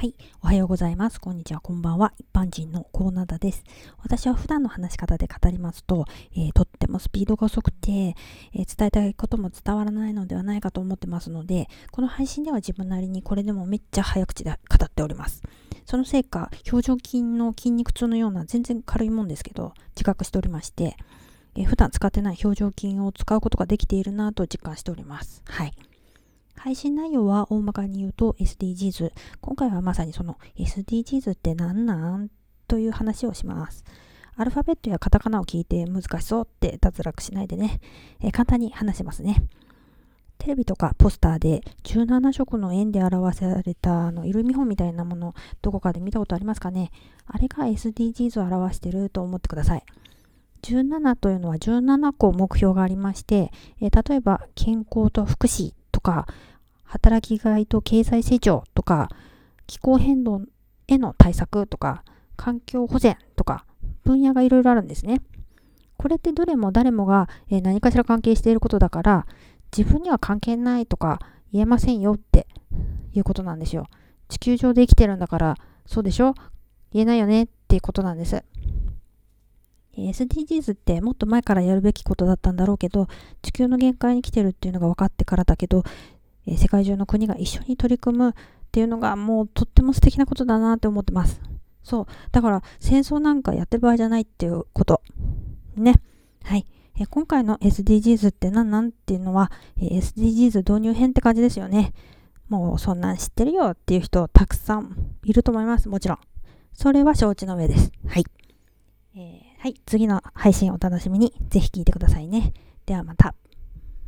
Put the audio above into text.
はい。おはようございます。こんにちは。こんばんは。一般人のコーナーです。私は普段の話し方で語りますと、えー、とってもスピードが遅くて、えー、伝えたいことも伝わらないのではないかと思ってますので、この配信では自分なりにこれでもめっちゃ早口で語っております。そのせいか、表情筋の筋肉痛のような全然軽いもんですけど、自覚しておりまして、えー、普段使ってない表情筋を使うことができているなと実感しております。はい。配信内容は大まかに言うと SDGs。今回はまさにその SDGs って何なん？という話をします。アルファベットやカタカナを聞いて難しそうって脱落しないでね、え、簡単に話しますね。テレビとかポスターで17色の円で表されたあの色見本みたいなものどこかで見たことありますかね？あれが SDGs を表してると思ってください。17というのは17個目標がありまして、え、例えば健康と福祉とか働きがいと経済成長とか、気候変動への対策とか、環境保全とか、分野がいろいろあるんですね。これってどれも誰もが何かしら関係していることだから、自分には関係ないとか言えませんよっていうことなんですよ。地球上で生きてるんだから、そうでしょ？言えないよねっていうことなんです。SDGs ってもっと前からやるべきことだったんだろうけど、地球の限界に来てるっていうのが分かってからだけど、え世界中の国が一緒に取り組むっていうのがもうとっても素敵なことだなって思ってます。そう。だから戦争なんかやってる場合じゃないっていうこと。ね。はい。え今回の SDGs って何なんっていうのは、え SDGs 導入編って感じですよね。もうそんなん知ってるよっていう人たくさんいると思います。もちろん。それは承知の上です。はい。えー、はい。次の配信お楽しみにぜひ聞いてくださいね。ではまた。